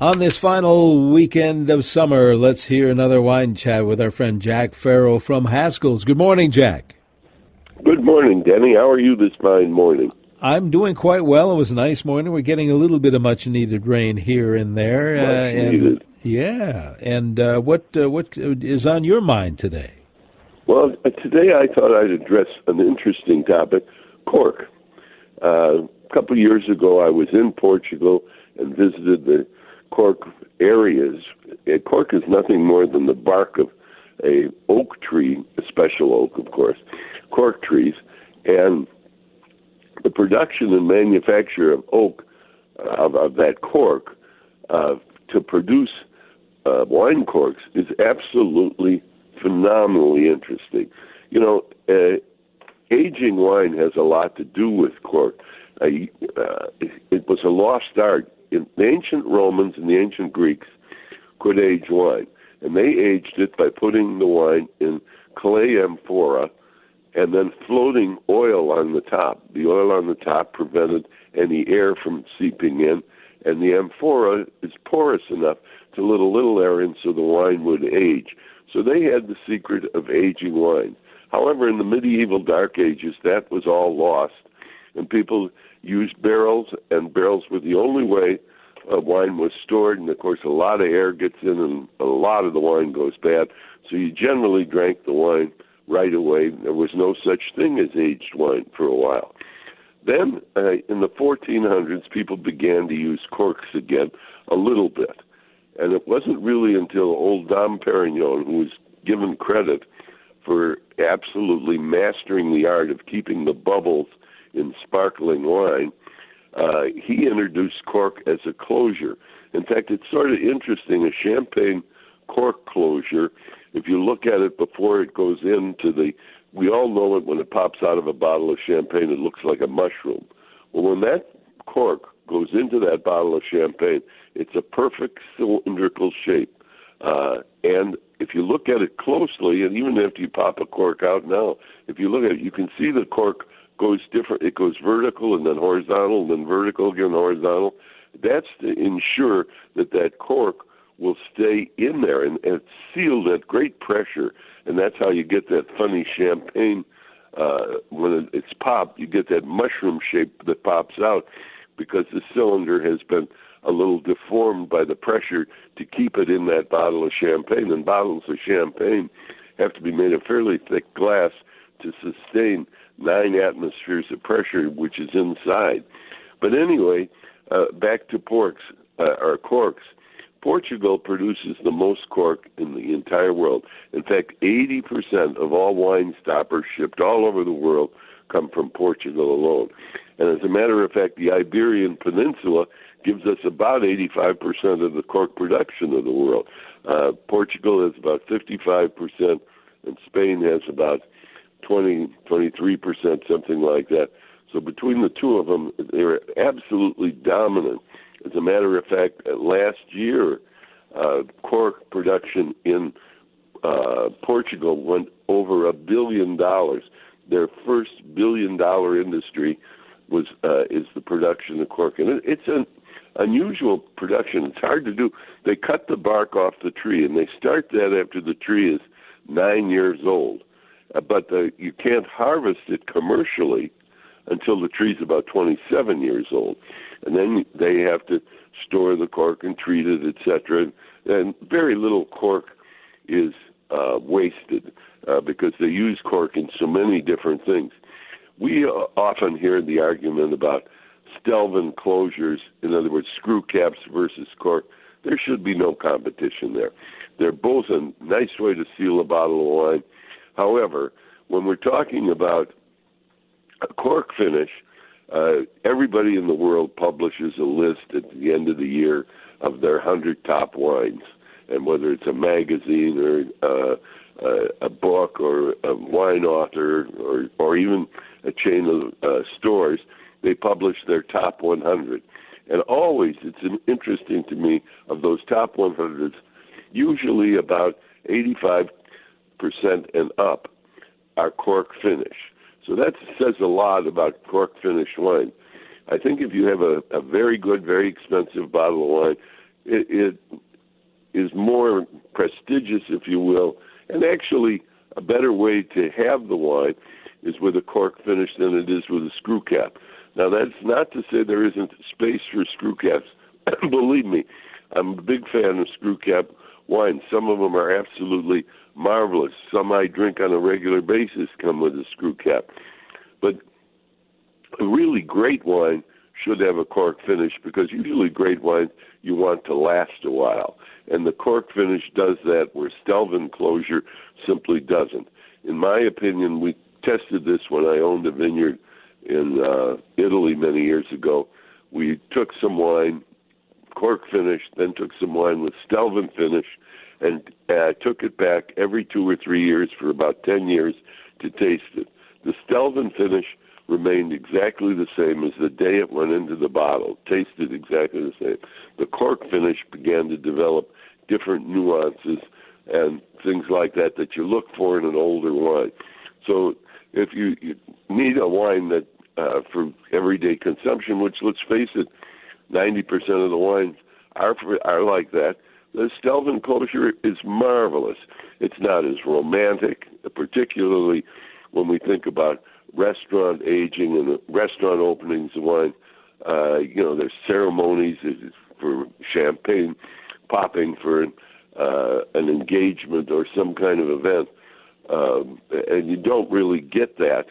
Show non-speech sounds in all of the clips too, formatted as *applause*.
On this final weekend of summer, let's hear another wine chat with our friend Jack Farrell from Haskell's. Good morning, Jack. Good morning, Denny. How are you this fine morning? I'm doing quite well. It was a nice morning. We're getting a little bit of much needed rain here and there. Much uh, and, needed. Yeah. And uh, what uh, what is on your mind today? Well, uh, today I thought I'd address an interesting topic: cork. Uh, a couple of years ago, I was in Portugal and visited the cork areas. Cork is nothing more than the bark of a oak tree, a special oak, of course, cork trees, and the production and manufacture of oak of, of that cork uh, to produce uh, wine corks is absolutely phenomenally interesting. You know, uh, aging wine has a lot to do with cork. Uh, it was a lost art the ancient Romans and the ancient Greeks could age wine, and they aged it by putting the wine in clay amphora and then floating oil on the top. The oil on the top prevented any air from seeping in, and the amphora is porous enough to let a little air in so the wine would age. So they had the secret of aging wine. However, in the medieval dark ages, that was all lost, and people used barrels, and barrels were the only way uh, wine was stored. And of course, a lot of air gets in, and a lot of the wine goes bad. So you generally drank the wine right away. There was no such thing as aged wine for a while. Then, uh, in the 1400s, people began to use corks again a little bit. And it wasn't really until old Dom Perignon, who was given credit for absolutely mastering the art of keeping the bubbles in sparkling wine, uh, he introduced cork as a closure. In fact, it's sort of interesting. A champagne cork closure, if you look at it before it goes into the, we all know it when it pops out of a bottle of champagne, it looks like a mushroom. Well, when that cork goes into that bottle of champagne, it's a perfect cylindrical shape. Uh, and if you look at it closely, and even after you pop a cork out now, if you look at it, you can see the cork goes different. It goes vertical and then horizontal, and then vertical again, horizontal. That's to ensure that that cork will stay in there and, and it's sealed at great pressure, and that's how you get that funny champagne. Uh, when it's popped, you get that mushroom shape that pops out because the cylinder has been a little deformed by the pressure to keep it in that bottle of champagne. And bottles of champagne have to be made of fairly thick glass to sustain nine atmospheres of pressure, which is inside. But anyway, uh, back to porks uh, or corks. Portugal produces the most cork in the entire world. In fact, 80% of all wine stoppers shipped all over the world come from Portugal alone. And as a matter of fact, the Iberian Peninsula gives us about 85% of the cork production of the world. Uh, Portugal has about 55%, and Spain has about 20, 23 percent, something like that. So between the two of them, they're absolutely dominant. As a matter of fact, last year, uh, cork production in uh, Portugal went over a billion dollars. Their first billion-dollar industry was uh, is the production of cork, and it, it's an unusual production. It's hard to do. They cut the bark off the tree, and they start that after the tree is nine years old but the, you can't harvest it commercially until the tree's about 27 years old, and then they have to store the cork and treat it, etc. And very little cork is uh, wasted uh, because they use cork in so many different things. We uh, often hear the argument about Stelvin closures, in other words, screw caps versus cork. There should be no competition there. They're both a nice way to seal a bottle of wine However, when we're talking about a cork finish, uh, everybody in the world publishes a list at the end of the year of their 100 top wines. And whether it's a magazine or uh, uh, a book or a wine author or, or even a chain of uh, stores, they publish their top 100. And always, it's interesting to me, of those top 100s, usually about 85 percent and up are cork finish. So that says a lot about cork finish wine. I think if you have a, a very good, very expensive bottle of wine, it, it is more prestigious, if you will, and actually a better way to have the wine is with a cork finish than it is with a screw cap. Now, that's not to say there isn't space for screw caps. *clears throat* Believe me, I'm a big fan of screw cap wines. Some of them are absolutely marvelous. Some I drink on a regular basis come with a screw cap. But a really great wine should have a cork finish because usually great wines you want to last a while. And the cork finish does that where Stelvin closure simply doesn't. In my opinion, we tested this when I owned a vineyard in uh, Italy many years ago. We took some wine, cork finish, then took some wine with Stelvin finish, and uh, took it back every two or three years for about 10 years to taste it. The Stelvin finish remained exactly the same as the day it went into the bottle, tasted exactly the same. The cork finish began to develop different nuances and things like that that you look for in an older wine. So if you, you need a wine that uh, for everyday consumption, which let's face it, 90% of the wines are are like that. The Stelvin closure is marvelous. It's not as romantic, particularly when we think about restaurant aging and restaurant openings of wine. Uh, you know, there's ceremonies for champagne popping for uh, an engagement or some kind of event, um, and you don't really get that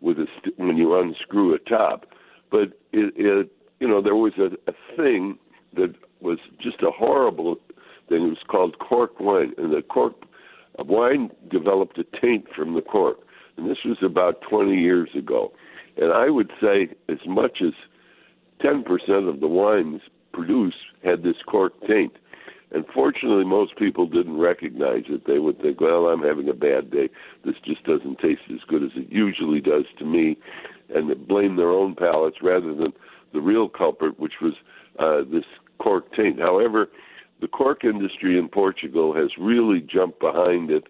with a st- when you unscrew a top. But it, it you know, there was a, a thing that was just a horrible thing. It was called cork wine, and the cork uh, wine developed a taint from the cork and this was about 20 years ago. And I would say as much as 10% of the wines produced had this cork taint. And fortunately, most people didn't recognize it. They would think, well, I'm having a bad day. This just doesn't taste as good as it usually does to me. And blame their own palates rather than the real culprit, which was uh, this cork taint. However, the cork industry in Portugal has really jumped behind it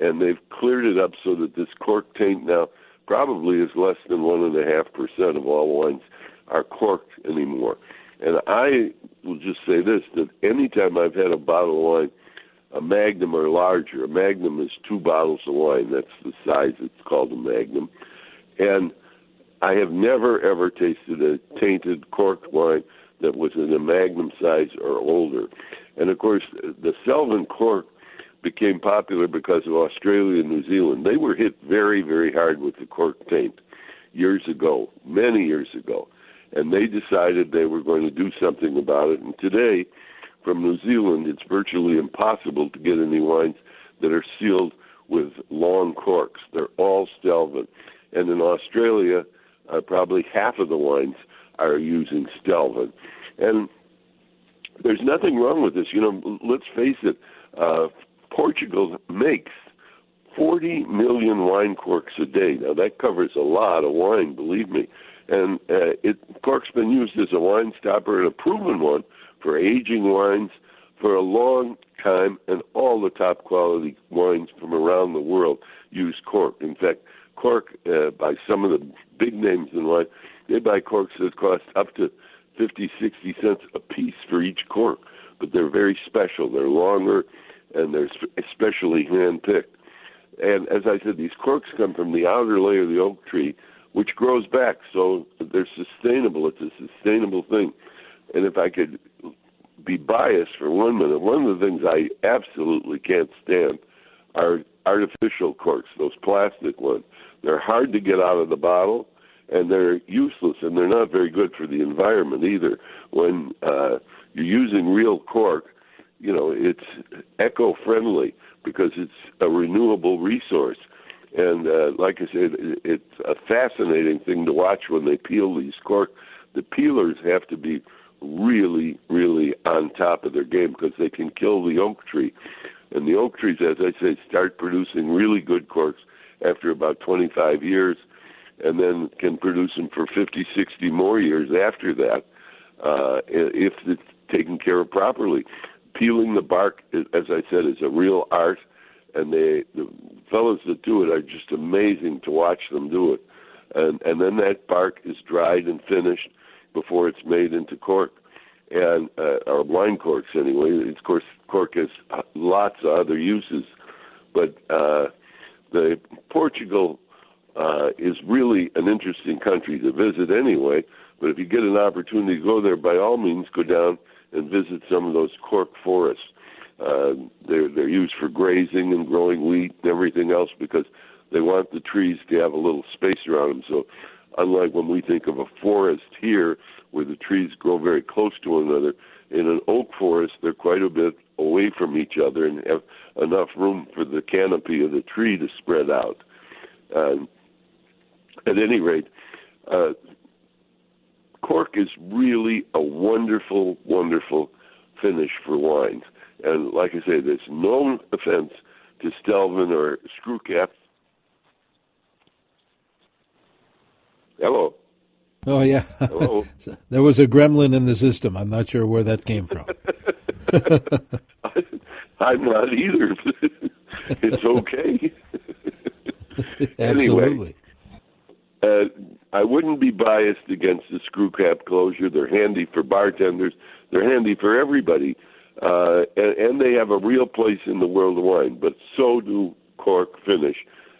and they've cleared it up so that this cork taint now probably is less than one and a half percent of all wines are corked anymore. And I will just say this: that anytime I've had a bottle of wine, a Magnum or larger, a Magnum is two bottles of wine. That's the size it's called a Magnum, and I have never ever tasted a tainted corked wine that was in a Magnum size or older. And of course, the Stelvin cork became popular because of Australia and New Zealand. They were hit very, very hard with the cork taint years ago, many years ago. And they decided they were going to do something about it. And today, from New Zealand, it's virtually impossible to get any wines that are sealed with long corks. They're all Stelvin. And in Australia, uh, probably half of the wines are using Stelvin. And there's nothing wrong with this. You know, let's face it. Uh, Portugal makes 40 million wine corks a day. Now that covers a lot of wine, believe me. And uh, it cork's been used as a wine stopper and a proven one for aging wines for a long time, and all the top quality wines from around the world use cork. In fact, cork uh, by some of the big names in wine, they buy corks that cost up to 50, 60 cents a piece for each cork, but they're very special. They're longer and they're especially hand-picked. And as I said, these corks come from the outer layer of the oak tree, which grows back, so they're sustainable. It's a sustainable thing. And if I could be biased for one minute, one of the things I absolutely can't stand are artificial corks, those plastic ones. They're hard to get out of the bottle, and they're useless, and they're not very good for the environment either. When uh, you're using real cork, you know it's eco friendly because it's a renewable resource and uh, like I said, it's a fascinating thing to watch when they peel these cork. The peelers have to be really, really on top of their game because they can kill the oak tree. And the oak trees, as I say, start producing really good corks after about 25 years, and then can produce them for 50, 60 more years after that uh, if it's taken care of properly peeling the bark, as I said, is a real art, and they the fellows that do it are just amazing to watch them do it. And and then that bark is dried and finished before it's made into cork. And uh, or wine corks anyway. Of course, cork has lots of other uses, but uh, the Portugal uh, is really an interesting country to visit anyway. But if you get an opportunity to go there, by all means, go down and visit some of those cork forests. Uh, they're they're used for grazing and growing wheat and everything else because they want the trees to have a little space around them. So, unlike when we think of a forest here, where the trees grow very close to one another, in an oak forest they're quite a bit away from each other and have enough room for the canopy of the tree to spread out. Uh, at any rate, uh, cork is really a wonderful, wonderful finish for wines. And like I say, there's no offense to Stelvin or Screwcap. Hello. Oh yeah. Hello. *laughs* there was a gremlin in the system. I'm not sure where that came from. *laughs* I'm not either. *laughs* it's okay. Absolutely. Anyway, uh, I wouldn't be biased against the screw cap closure. They're handy for bartenders. They're handy for everybody, uh, and, and they have a real place in the world of wine. But so do cork finish,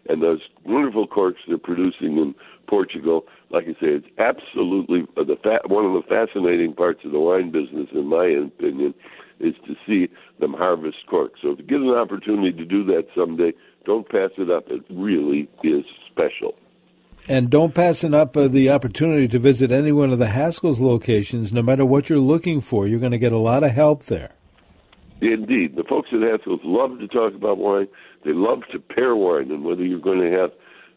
and those wonderful corks they're producing in Portugal. Like I say, it's absolutely uh, the fa- one of the fascinating parts of the wine business, in my opinion, is to see them harvest cork. So if you get an opportunity to do that someday, don't pass it up. It really is special. And don't pass up uh, the opportunity to visit any one of the Haskell's locations, no matter what you're looking for. You're going to get a lot of help there. Indeed. The folks at Haskell's love to talk about wine. They love to pair wine, and whether you're going to have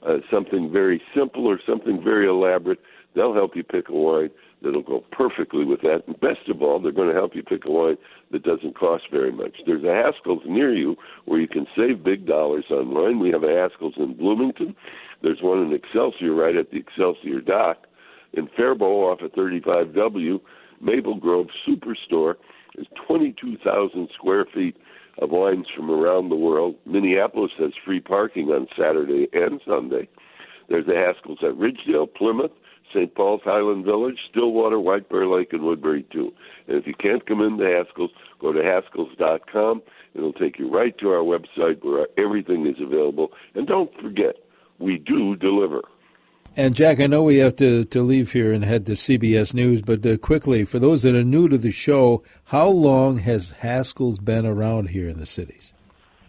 uh, something very simple or something very elaborate, they'll help you pick a wine that'll go perfectly with that. And best of all, they're going to help you pick a wine that doesn't cost very much. There's a Haskell's near you where you can save big dollars on wine. We have a Haskell's in Bloomington. There's one in Excelsior right at the Excelsior dock. In Faribault off at 35W, Maple Grove Superstore is 22,000 square feet of wines from around the world. Minneapolis has free parking on Saturday and Sunday. There's the Haskell's at Ridgedale, Plymouth, St. Paul's Highland Village, Stillwater, White Bear Lake, and Woodbury too. And if you can't come into Haskell's, go to Haskells.com. It'll take you right to our website where everything is available. And don't forget, we do deliver. And Jack, I know we have to, to leave here and head to CBS News, but uh, quickly, for those that are new to the show, how long has Haskell's been around here in the cities?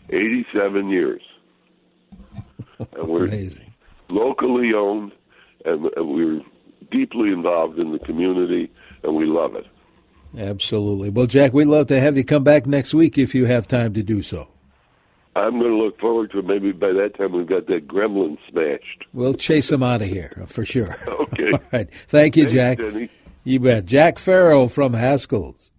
87 years. *laughs* and we're Amazing. locally owned, and we're deeply involved in the community, and we love it. Absolutely. Well, Jack, we'd love to have you come back next week if you have time to do so. I'm going to look forward to it. Maybe by that time we've got that gremlin smashed. We'll chase him out of here for sure. *laughs* Okay. All right. Thank you, Thanks, Jack. Denny. You bet. Jack Farrell from Haskell's.